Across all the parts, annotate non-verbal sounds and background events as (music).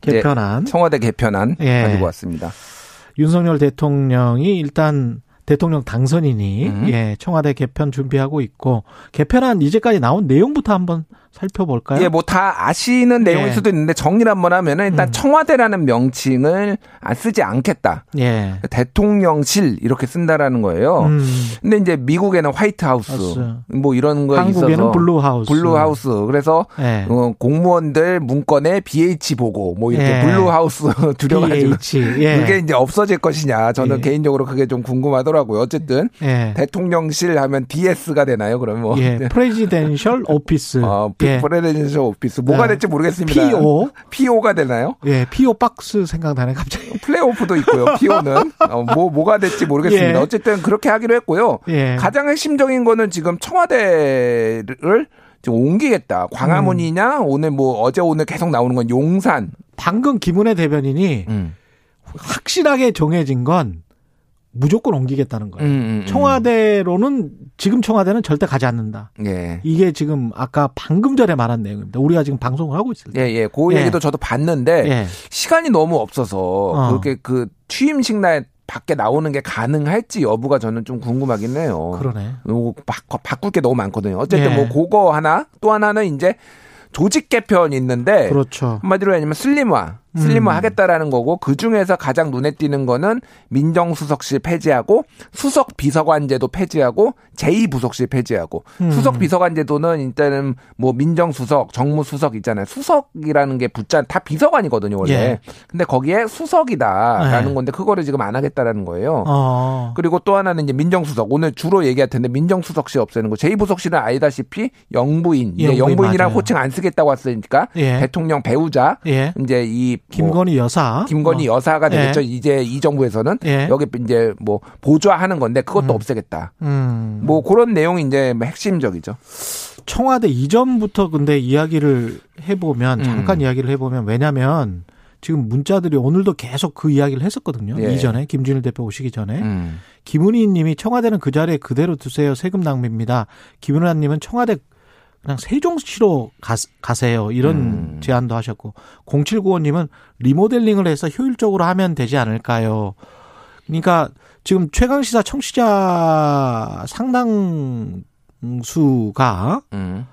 개편안. 네, 청와대 개편안 예. 가지고 왔습니다. 윤석열 대통령이 일단 대통령 당선인이 음. 예, 청와대 개편 준비하고 있고 개편안 이제까지 나온 내용부터 한번 살펴볼까요? 예, 뭐 다 아시는 내용일 예. 수도 있는데 정리를 한번 하면은 일단 음. 청와대라는 명칭을 안 쓰지 않겠다. 예. 대통령실 이렇게 쓴다라는 거예요. 음. 근데 이제 미국에는 White House House. 뭐 이런 거 한국에는 있어서 Blue House. Blue House. 그래서 예. 어, 공무원들 문건에 BH 보고 뭐 이렇게 예. Blue House (laughs) 줄여가지고 예. 그게 이제 없어질 것이냐. 저는 예. 개인적으로 그게 좀 궁금하더라고요. 어쨌든 대통령실 하면 DS가 되나요? 그러면 뭐 (laughs) Presidential Office. 어, 예. Presidential Office 뭐가 될지 모르겠습니다. PO PO가 되나요? 예, PO box 생각나네 갑자기. (laughs) 플레이오프도 있고요. PO는 어, 뭐 뭐가 될지 모르겠습니다. 예. 어쨌든 그렇게 하기로 했고요. 예. 가장 핵심적인 거는 지금 청와대를 좀 옮기겠다. 광화문이냐 음. 오늘 뭐 어제 오늘 계속 나오는 건 용산. 방금 김은혜 대변인이 음. 확실하게 정해진 건 무조건 옮기겠다는 거예요. 음, 음, 음, 청와대로는 지금 청와대는 절대 가지 않는다. 예. 이게 지금 아까 방금 전에 말한 내용입니다. 우리가 지금 방송을 하고 있을 때. 예, 예. 그 예. 얘기도 저도 봤는데 예. 시간이 너무 없어서 어. 그렇게 그 취임식 날 밖에 나오는 게 가능할지 여부가 저는 좀 궁금하긴 해요. 그러네. 바, 바꿀 게 너무 많거든요. 어쨌든 예. 뭐 그거 하나 또 하나는 이제 조직 개편이 있는데 그렇죠. 한마디로 아니면 슬림화 슬림화 음. 하겠다라는 거고 그 중에서 가장 눈에 띄는 거는 민정수석실 폐지하고 수석 비서관제도 폐지하고 제2부속실 폐지하고 음. 수석 비서관제도는 일단은 뭐 민정수석, 정무수석 있잖아요. 수석이라는 게 붙자 다 비서관이거든요 원래. 예. 근데 거기에 수석이다라는 네. 건데 그거를 지금 안 하겠다라는 거예요. 어. 그리고 또 하나는 이제 민정수석 오늘 주로 얘기할 텐데 민정수석실 없애는 거 제2부속실은 아시다시피 영부인, 영부인 영부인이랑 호칭 안 쓰겠다고 했으니까 예. 대통령 배우자 예. 이제 이 김건희 여사. 김건희 어. 여사가 되겠죠. 예. 이제 이 정부에서는 예. 여기 이제 뭐 보좌하는 건데 그것도 음. 없애겠다. 음. 뭐 그런 내용이 이제 핵심적이죠. 청와대 이전부터 근데 이야기를 해보면 음. 잠깐 이야기를 해보면 왜냐하면 지금 문자들이 오늘도 계속 그 이야기를 했었거든요. 예. 이전에 김준일 대표 오시기 전에 음. 김은희 님이 청와대는 그 자리에 그대로 두세요. 세금 낭비입니다. 김은희 님은 청와대 그냥 세종시로 가, 가세요. 이런 음. 제안도 하셨고 0795님은 리모델링을 해서 효율적으로 하면 되지 않을까요? 그러니까 지금 최강 시사 청취자 상당수가 음.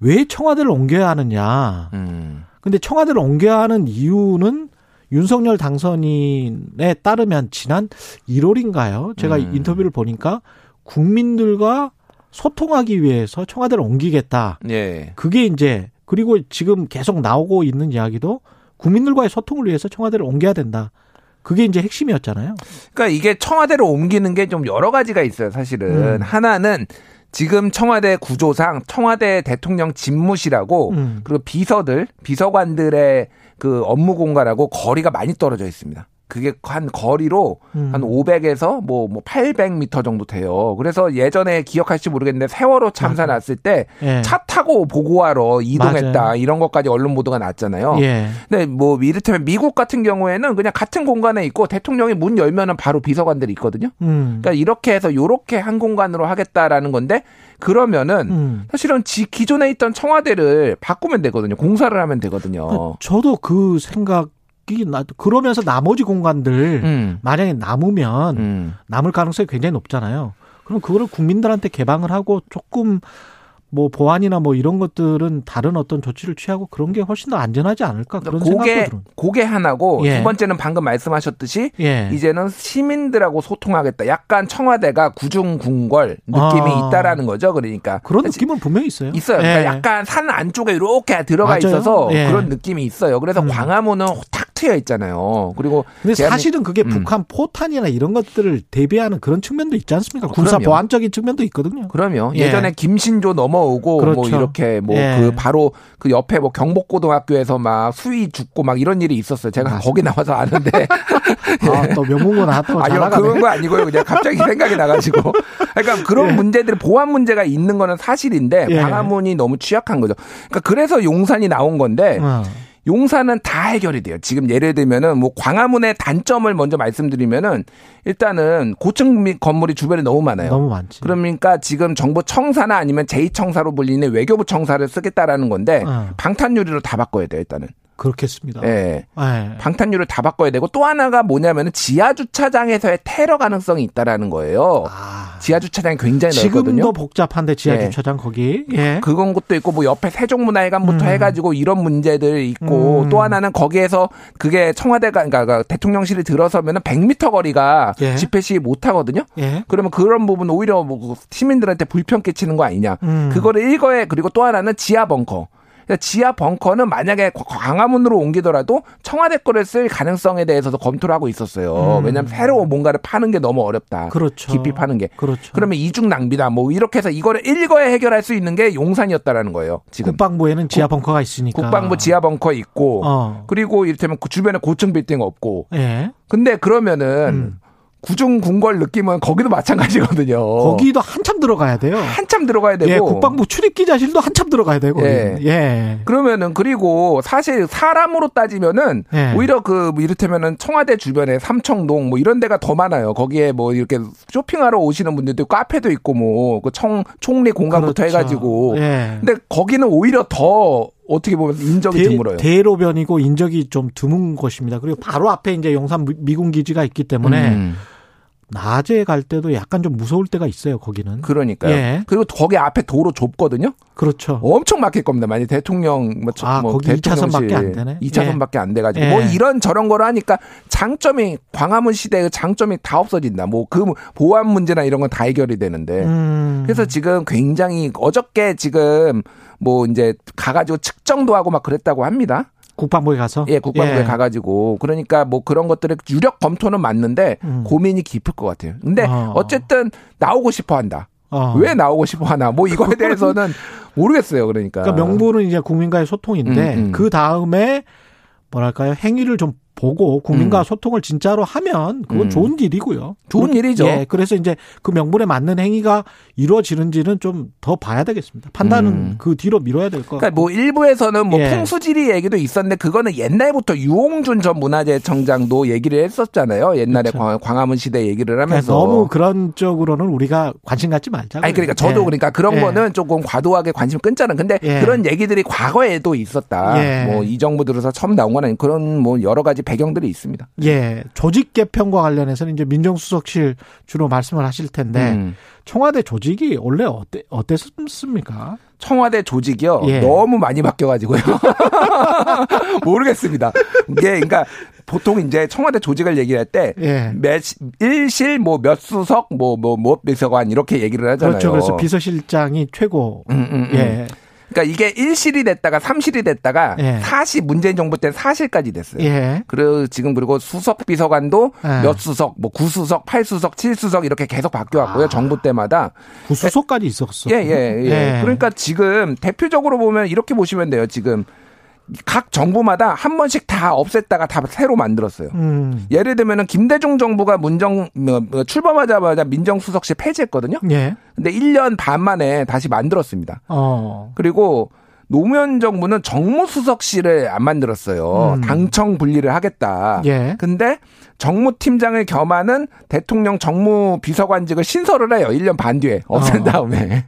왜 청와대를 옮겨야 하느냐? 음. 근데 청와대를 옮겨야 하는 이유는 윤석열 당선인에 따르면 지난 1월인가요? 제가 음. 인터뷰를 보니까 국민들과 소통하기 위해서 청와대를 옮기겠다. 예. 그게 이제 그리고 지금 계속 나오고 있는 이야기도 국민들과의 소통을 위해서 청와대를 옮겨야 된다. 그게 이제 핵심이었잖아요. 그러니까 이게 청와대로 옮기는 게 좀 여러 가지가 있어요, 사실은. 음. 하나는 지금 청와대 구조상 청와대 대통령 집무실하고 음. 그리고 비서들, 비서관들의 그 업무 공간하고 거리가 많이 떨어져 있습니다. 그게 한 거리로 음. 한 500에서 뭐, 뭐 800m 정도 돼요. 그래서 예전에 기억하실지 모르겠는데 세월호 참사 났을 때차 예. 타고 보고하러 이동했다. 맞아요. 이런 것까지 언론 보도가 났잖아요. 예. 근데 뭐 이를테면 미국 같은 경우에는 그냥 같은 공간에 있고 대통령이 문 열면은 바로 비서관들이 있거든요. 음. 그러니까 이렇게 해서 요렇게 한 공간으로 하겠다라는 건데 그러면은 음. 사실은 지 기존에 있던 청와대를 바꾸면 되거든요. 공사를 하면 되거든요. 그 저도 그 생각 그러면서 나머지 공간들 음. 만약에 남으면 음. 남을 가능성이 굉장히 높잖아요. 그럼 그거를 국민들한테 개방을 하고 조금 뭐 보안이나 뭐 이런 것들은 다른 어떤 조치를 취하고 그런 게 훨씬 더 안전하지 않을까 그런 고게, 생각도 들어요. 고게 하나고 예. 두 번째는 방금 말씀하셨듯이 예. 이제는 시민들하고 소통하겠다. 약간 청와대가 구중궁궐 느낌이 아. 있다라는 거죠. 그러니까 그런 느낌은 분명히 있어요. 있어요. 그러니까 예. 약간 산 안쪽에 이렇게 들어가 맞아요. 있어서 예. 그런 느낌이 있어요. 그래서 음. 광화문은 탁 트여 있잖아요. 그리고 근데 사실은 그게 음. 북한 포탄이나 이런 것들을 대비하는 그런 측면도 있지 않습니까? 군사 그럼요. 보안적인 측면도 있거든요. 그럼요. 예. 전에 김신조 넘어오고 뭐 그렇죠. 뭐 이렇게 뭐그 예. 바로 그 옆에 뭐 경복고등학교에서 막 수위 죽고 막 이런 일이 있었어요. 제가 맞습니다. 거기 나와서 아는데 (laughs) 아, 또 명문고 나왔다고 아니요 그런 거 아니고요. 그냥 갑자기 (laughs) 생각이 나가지고 그러니까 그런 예. 문제들 보안 문제가 있는 거는 사실인데 예. 광화문이 너무 취약한 거죠. 그러니까 그래서 용산이 나온 건데. 어. 용산은 다 해결이 돼요. 지금 예를 들면은 뭐 광화문의 단점을 먼저 말씀드리면은 일단은 고층 건물이 주변에 너무 많아요. 너무 많지. 그러니까 지금 정부 청사나 아니면 제2청사로 불리는 외교부 청사를 쓰겠다라는 건데 어. 방탄유리로 다 바꿔야 돼요, 일단은. 그렇겠습니다. 예. 네. 방탄유를 다 바꿔야 되고 또 하나가 뭐냐면은 지하 주차장에서의 테러 가능성이 있다라는 거예요. 아. 지하 주차장이 굉장히 넓거든요. 지금도 복잡한데 지하 예. 주차장 거기. 예. 그건 것도 있고 뭐 옆에 세종문화회관부터 음. 해가지고 이런 문제들이 있고 음. 또 하나는 거기에서 그게 청와대가 그러니까 대통령실이 들어서면은 100m 거리가 예. 집회 시위 못 하거든요. 예. 그러면 그런 부분 오히려 뭐 시민들한테 불편 끼치는 거 아니냐. 음. 그거를 일거에 그리고 또 하나는 지하 벙커. 그러니까 지하 벙커는 만약에 광화문으로 옮기더라도 청와대 거를 쓸 가능성에 대해서도 검토를 하고 있었어요. 음. 왜냐하면 새로 뭔가를 파는 게 너무 어렵다. 그렇죠. 깊이 파는 게. 그렇죠. 그러면 이중 낭비다. 뭐 이렇게 해서 이거를 일거에 해결할 수 있는 게 용산이었다라는 거예요. 지금 국방부에는 지하 벙커가 있으니까. 국방부 지하 벙커 있고 어. 그리고 이를테면 그 주변에 고층 빌딩 없고. 예. 근데 그러면은 음. 구중 궁궐 느낌은 거기도 마찬가지거든요. 거기도 한참 들어가야 돼요. 한참 들어가야 되고. 예, 국방부 출입 기자실도 한참 들어가야 되고. 예. 예. 그러면은 그리고 사실 사람으로 따지면은 예. 오히려 그 뭐 이를테면은 청와대 주변에 삼청동 뭐 이런 데가 더 많아요. 거기에 뭐 이렇게 쇼핑하러 오시는 분들도 카페도 있고 뭐 그 청 총리 공간부터 그렇죠. 해가지고. 예. 근데 거기는 오히려 더 어떻게 보면 인적이 대, 드물어요. 대로변이고 인적이 좀 드문 곳입니다. 그리고 바로 앞에 이제 용산 미군 기지가 있기 때문에 음. 낮에 갈 때도 약간 좀 무서울 때가 있어요, 거기는. 그러니까요. 예. 그리고 거기 앞에 도로 좁거든요. 그렇죠. 엄청 막힐 겁니다. 만약 대통령 뭐, 아, 뭐 거기 2차선밖에 안 되네. 2차선밖에 예. 안돼 가지고 뭐 예. 뭐 이런 저런 거를 하니까 장점이 광화문 시대의 장점이 다 없어진다. 뭐 그 보안 문제나 이런 건 다 해결이 되는데. 음. 그래서 지금 굉장히 어저께 지금 뭐 이제 가가지고 측정도 하고 막 그랬다고 합니다. 국방부에 가서? 예, 국방부에 예. 가가지고. 그러니까 뭐 그런 것들의 유력 검토는 맞는데 음. 고민이 깊을 것 같아요. 근데 어. 쨌든 나오고 싶어 한다. 어. 왜 나오고 싶어 하나. 뭐 이거에 대해서는 모르겠어요. 그러니까. 그러니까 명분은 이제 국민과의 소통인데 음, 음. 그 다음에 뭐랄까요 행위를 좀 보고 국민과 음. 소통을 진짜로 하면 그건 음. 좋은 일이고요. 좋은 그, 일이죠. 예, 그래서 이제 그 명분에 맞는 행위가 이루어지는지는 좀 더 봐야 되겠습니다. 판단은 음. 그 뒤로 미뤄야 될 것. 그러니까 뭐 일부에서는 뭐 예. 풍수지리 얘기도 있었는데 그거는 옛날부터 유홍준 전 문화재청장도 얘기를 했었잖아요. 옛날에 그렇죠. 광화문 시대 얘기를 그러니까 하면서 너무 그런 쪽으로는 우리가 관심 갖지 말자. 아니 그러니까 저도 예. 그러니까 그런 예. 거는 조금 과도하게 관심 끊자는. 근데 예. 그런 얘기들이 과거에도 있었다. 예. 뭐이 정부 들어서 처음 나온 건 아니 그런 뭐 여러 가지 배경들이 있습니다. 예. 조직 개편과 관련해서는 이제 민정수석실 주로 말씀을 하실 텐데 음. 청와대 조직이 원래 어때 어땠습니까? 청와대 조직이요. 예. 너무 많이 바뀌어 가지고요. 모르겠습니다. 이게 그러니까 보통 이제 청와대 조직을 얘기할 때 예. 몇 일실 뭐 몇 수석 뭐뭐뭐 뭐, 뭐 비서관 이렇게 얘기를 하잖아요. 그렇죠. 그래서 비서실장이 최고. 음, 음, 음. 예. 그러니까 이게 1실이 됐다가 3실이 됐다가 예. 4실 문재인 정부 때 4실까지 됐어요. 예. 그리고 지금 그리고 수석 비서관도 예. 몇 수석, 뭐 9수석, 8수석, 7수석 이렇게 계속 바뀌어 왔고요. 아. 정부 때마다 9수석까지 있었어. 예, 예, 예, 예. 그러니까 지금 대표적으로 보면 이렇게 보시면 돼요. 지금 각 정부마다 한 번씩 다 없앴다가 다 새로 만들었어요. 음. 예를 들면은 김대중 정부가 문정 뭐, 뭐 출범하자마자 민정수석실 폐지했거든요. 예. 근데 1년 반 만에 다시 만들었습니다. 어. 그리고 노무현 정부는 정무수석실을 안 만들었어요. 음. 당청 분리를 하겠다. 예. 근데 정무팀장을 겸하는 대통령 정무비서관직을 신설을 해요. 1년 반 뒤에 없앤 어. 다음에.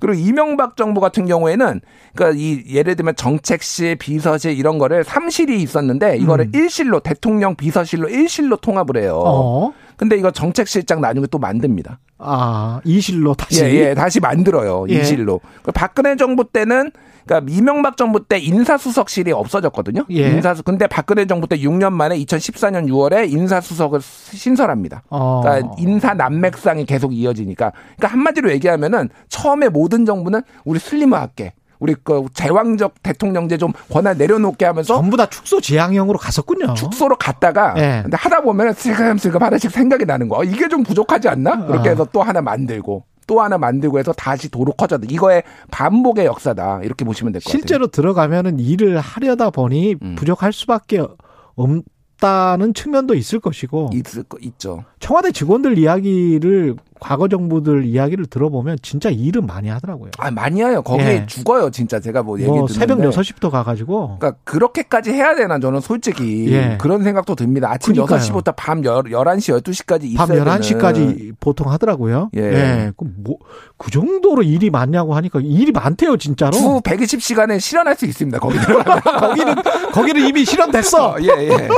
그리고 이명박 정부 같은 경우에는 그러니까 이 예를 들면 정책실, 비서실 이런 거를 3실이 있었는데 이거를 음. 1실로 대통령 비서실로 1실로 통합을 해요. 어. 근데 이거 정책실장 나중에 또 만듭니다. 아, 2실로 다시 예, 예, 다시 만들어요. 예. 2실로. 박근혜 정부 때는 그러니까 이명박 정부 때 인사수석실이 없어졌거든요. 예. 인사수 근데 박근혜 정부 때 6년 만에 2014년 6월에 인사수석을 신설합니다. 어. 그러니까 인사 난맥상이 계속 이어지니까. 그러니까 한마디로 얘기하면은 처음에 모든 정부는 우리 슬림화할게. 우리 그 제왕적 대통령제 좀 권한 내려놓게 하면서 전부 다 축소 지향형으로 갔었군요. 축소로 갔다가 네. 근데 하다 보면 슬금슬금 하나씩 생각이 나는 거. 이게 좀 부족하지 않나? 그렇게 해서 또 하나 만들고 또 하나 만들고 해서 다시 도로 커졌다. 이거의 반복의 역사다. 이렇게 보시면 될 것 같아요. 실제로 들어가면은 일을 하려다 보니 음. 부족할 수밖에 없, 없다는 측면도 있을 것이고 있을 거 있죠. 청와대 직원들 이야기를 과거 정부들 이야기를 들어보면 진짜 일은 많이 하더라고요. 아 많이 해요. 거기에 예. 죽어요, 진짜 제가 뭐 얘기 뭐 새벽 6시부터 가 가지고 그러니까 그렇게까지 해야 되나 저는 솔직히 예. 그런 생각도 듭니다. 아침 그러니까요. 6시부터 밤 11시 12시까지 있어야 밤 11시까지 되는. 보통 하더라고요. 예. 예. 뭐그 정도로 일이 많냐고 하니까 일이 많대요, 진짜로. 주 120시간에 실현할 수 있습니다. 거기는 (laughs) 거기는 거기는 이미 실현됐어. (laughs) 어, 예, 예.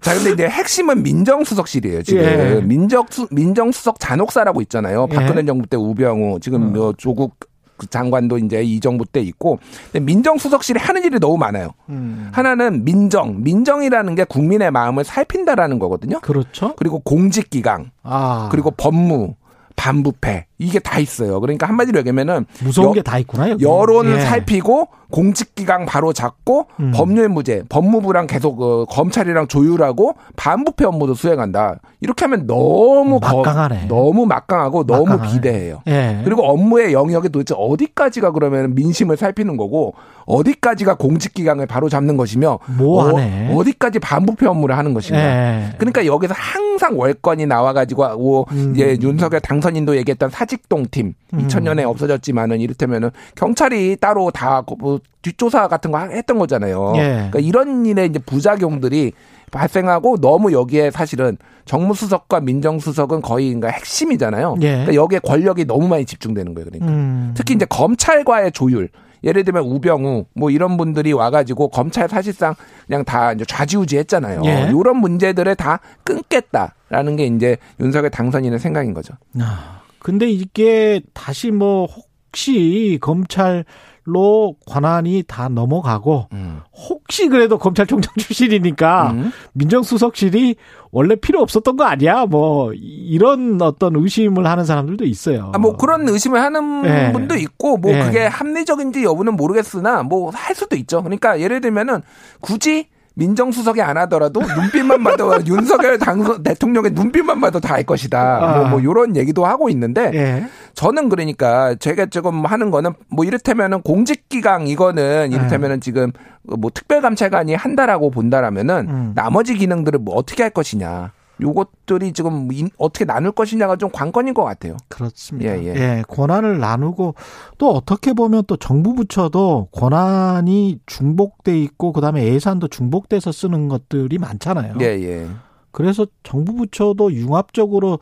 자, 근데 이제 핵심은 민정수석실이에요, 지금. 예. 민정수, 민정수석 잔혹사라고 있잖아요. 예. 박근혜 예. 정부 때 우병우, 지금 뭐 조국 그 장관도 이제 이 정부 때 있고 민정수석실이 하는 일이 너무 많아요. 음. 하나는 민정, 민정이라는 게 국민의 마음을 살핀다라는 거거든요. 그렇죠. 그리고 공직기강, 아. 그리고 법무, 반부패 이게 다 있어요. 그러니까 한마디로 얘기하면은 무서운 게 다 있구나. 여기. 여론을 예. 살피고 공직기강 바로 잡고 음. 법률 무죄, 법무부랑 계속 어, 검찰이랑 조율하고 반부패 업무도 수행한다. 이렇게 하면 너무 막강하네. 거, 너무 막강하고 너무 막강하네. 비대해요. 예. 그리고 업무의 영역이 도대체 어디까지가 그러면 민심을 살피는 거고 어디까지가 공직기강을 바로 잡는 것이며 뭐하네. 어, 디까지 반부패 업무를 하는 것인가. 예. 그러니까 여기서 항상 월권이 나와가지고 뭐 음. 이제 윤석열 당선 인도 얘기했던 사직동 팀 음. 2000년에 없어졌지만은 이를테면은 경찰이 따로 다 뭐 뒷조사 같은 거 했던 거잖아요. 예. 그러니까 이런 일의 이제 부작용들이 발생하고 너무 여기에 사실은 정무수석과 민정수석은 거의 그러니까 핵심이잖아요. 예. 그러니까 여기에 권력이 너무 많이 집중되는 거예요. 그러니까 음. 특히 이제 검찰과의 조율. 예를 들면 우병우 뭐 이런 분들이 와가지고 검찰 사실상 그냥 다 이제 좌지우지했잖아요. 예. 이런 문제들을 다 끊겠다라는 게 이제 윤석열 당선인의 생각인 거죠. 아, 근데 이게 다시 뭐 혹시 검찰 로 권한이 다 넘어가고 음. 혹시 그래도 검찰총장 (laughs) 출신이니까 음. 민정수석실이 원래 필요 없었던 거 아니야? 뭐 이런 어떤 의심을 하는 사람들도 있어요. 아, 뭐 그런 의심을 하는 네. 분도 있고 뭐 네. 그게 합리적인지 여부는 모르겠으나 뭐 할 수도 있죠. 그러니까 예를 들면은 굳이 민정수석이 안 하더라도 눈빛만 봐도 (laughs) 윤석열 당선 대통령의 눈빛만 봐도 다 알 것이다. 아. 뭐, 뭐 요런 얘기도 하고 있는데 예. 저는 그러니까 제가 지금 하는 거는 뭐 이를테면은 공직기강 이거는 이를테면은 예. 지금 뭐 특별감찰관이 한다라고 본다라면은 음. 나머지 기능들을 뭐 어떻게 할 것이냐. 요것들이 지금 어떻게 나눌 것이냐가 좀 관건인 것 같아요. 그렇습니다. 예, 예. 예, 권한을 나누고 또 어떻게 보면 또 정부 부처도 권한이 중복돼 있고 그다음에 예산도 중복돼서 쓰는 것들이 많잖아요. 예, 예. 그래서 정부 부처도 융합적으로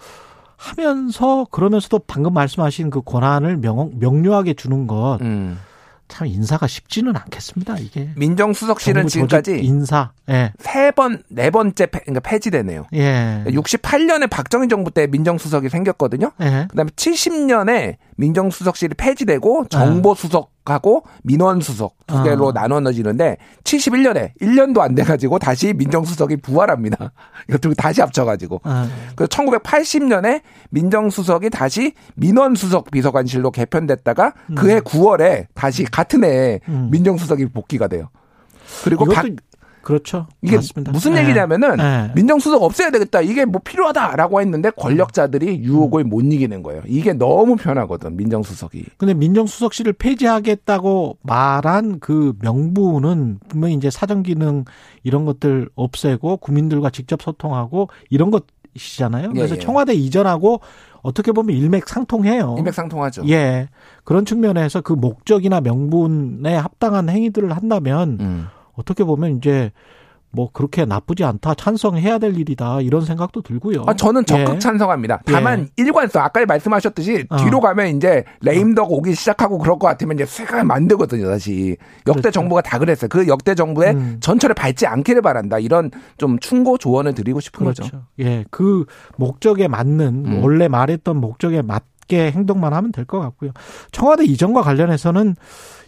하면서 그러면서도 방금 말씀하신 그 권한을 명, 명료하게 주는 것. 음. 참 인사가 쉽지는 않겠습니다. 이게 민정수석실은 지금까지 인사 예. 세 번, 네 번째 폐, 그러니까 폐지되네요. 예. 68년에 박정희 정부 때 민정수석이 생겼거든요. 예. 그다음에 70년에 민정수석실이 폐지되고 정보수석하고 민원수석 두 개로 아. 나눠지는데 71년에 1년도 안 돼가지고 다시 민정수석이 부활합니다. (laughs) 이것도 다시 합쳐가지고. 아. 그 1980년에 민정수석이 다시 민원수석 비서관실로 개편됐다가 음. 그해 9월에 다시 같은 해에 음. 민정수석이 복귀가 돼요. 그리고 박, 그렇죠. 이게 맞습니다. 무슨 네. 얘기냐면은 네. 민정수석 없애야 되겠다. 이게 뭐 필요하다라고 했는데 권력자들이 유혹을 못 이기는 거예요. 이게 너무 편하거든 민정수석이. 근데 민정수석실을 폐지하겠다고 말한 그 명분은 분명히 이제 사정 기능 이런 것들 없애고 국민들과 직접 소통하고 이런 것이잖아요. 그래서 예, 예. 청와대 이전하고 어떻게 보면 일맥상통해요. 일맥상통하죠. 예. 그런 측면에서 그 목적이나 명분에 합당한 행위들을 한다면 음. 어떻게 보면 이제 뭐 그렇게 나쁘지 않다 찬성해야 될 일이다 이런 생각도 들고요. 아, 저는 적극 예. 찬성합니다. 다만 예. 일관성 아까 말씀하셨듯이 어. 뒤로 가면 이제 레임덕 오기 시작하고 그럴 것 같으면 이제 쇠가 만들거든요 다시 역대 그렇죠. 정부가 다 그랬어요. 그 역대 정부의 음. 전철을 밟지 않기를 바란다 이런 좀 충고 조언을 드리고 싶은 그렇죠. 거죠. 예, 그 목적에 맞는 음. 원래 말했던 목적에 맞게 행동만 하면 될 것 같고요. 청와대 이전과 관련해서는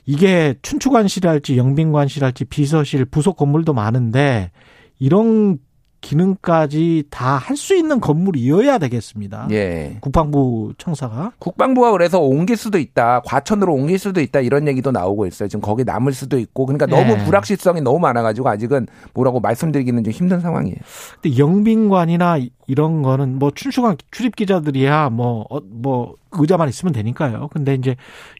이게 춘추관실이랄지 영빈관실이랄지 비서실 부속 건물도 많은데 이런 기능까지 다 할 수 있는 건물이어야 되겠습니다. 예. 국방부 청사가 국방부가 그래서 옮길 수도 있다, 과천으로 옮길 수도 있다 이런 얘기도 나오고 있어요. 지금 거기 남을 수도 있고, 그러니까 너무 예. 불확실성이 너무 많아가지고 아직은 뭐라고 말씀드리기는 좀 힘든 상황이에요. 근데 영빈관이나 이런 거는 뭐 춘추관 출입 기자들이야 뭐뭐 어, 뭐 의자만 있으면 되니까요. 근데 이제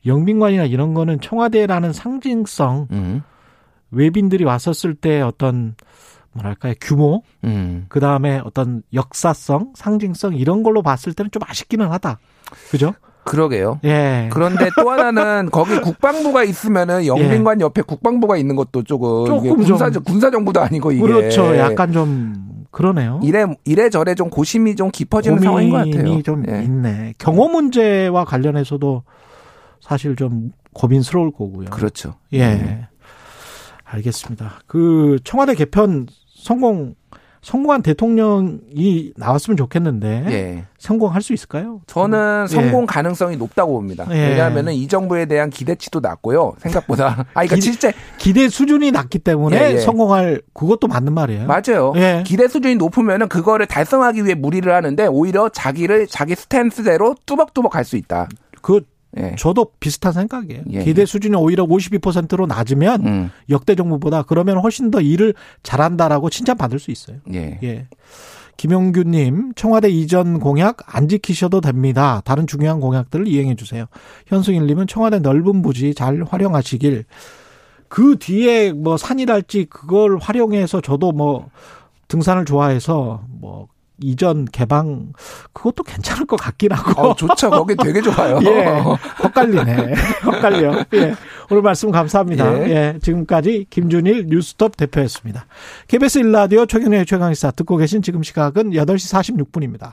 영빈관이나 이런 거는 청와대라는 상징성 음. 외빈들이 왔었을 때 어떤 뭐랄까요 규모 음. 그 다음에 어떤 역사성 상징성 이런 걸로 봤을 때는 좀 아쉽기는 하다. 그죠? 그러게요. 예. 그런데 또 하나는 거기 국방부가 있으면은 영빈관 옆에 국방부가 있는 것도 조금, 조금 군사 좀- 군사 정부도 아니고 이게 그렇죠. 약간 좀 그러네요. 이래 이래 저래 좀 고심이 좀 깊어지는 상황인 것 같아요. 고민이 좀 예. 있네. 경호 문제와 관련해서도 사실 좀 고민스러울 거고요. 그렇죠. 예. 알겠습니다. 그 청와대 개편 성공 성공한 대통령이 나왔으면 좋겠는데 예. 성공할 수 있을까요? 저는 예. 성공 가능성이 높다고 봅니다. 예. 왜냐하면은 이 정부에 대한 기대치도 낮고요. 생각보다. (laughs) 아, 그러니까 기- 실제 기대 수준이 낮기 때문에 예, 예. 성공할 그것도 맞는 말이에요. 맞아요. 예. 기대 수준이 높으면은 그거를 달성하기 위해 무리를 하는데 오히려 자기를 자기 스탠스대로 뚜벅뚜벅 갈 수 있다. 그 예. 저도 비슷한 생각이에요. 예, 기대 수준이 오히려 52%로 낮으면 음. 역대 정부보다 그러면 훨씬 더 일을 잘한다라고 칭찬받을 수 있어요. 예. 예. 김용규님, 청와대 이전 공약 안 지키셔도 됩니다. 다른 중요한 공약들을 이행해 주세요. 현승일님은 청와대 넓은 부지 잘 활용하시길. 그 뒤에 뭐 산이랄지 그걸 활용해서 저도 뭐 등산을 좋아해서 뭐 이전 개방 그것도 괜찮을 것 같긴 하고. 어, 좋죠. 거기 되게 좋아요. (laughs) 예. 헛갈리네. (laughs) 헛갈려. 예. 오늘 말씀 감사합니다. 예. 예. 지금까지 김준일 뉴스톱 대표였습니다. KBS 1라디오 최경영의 최강시사 듣고 계신 지금 시각은 8시 46분입니다.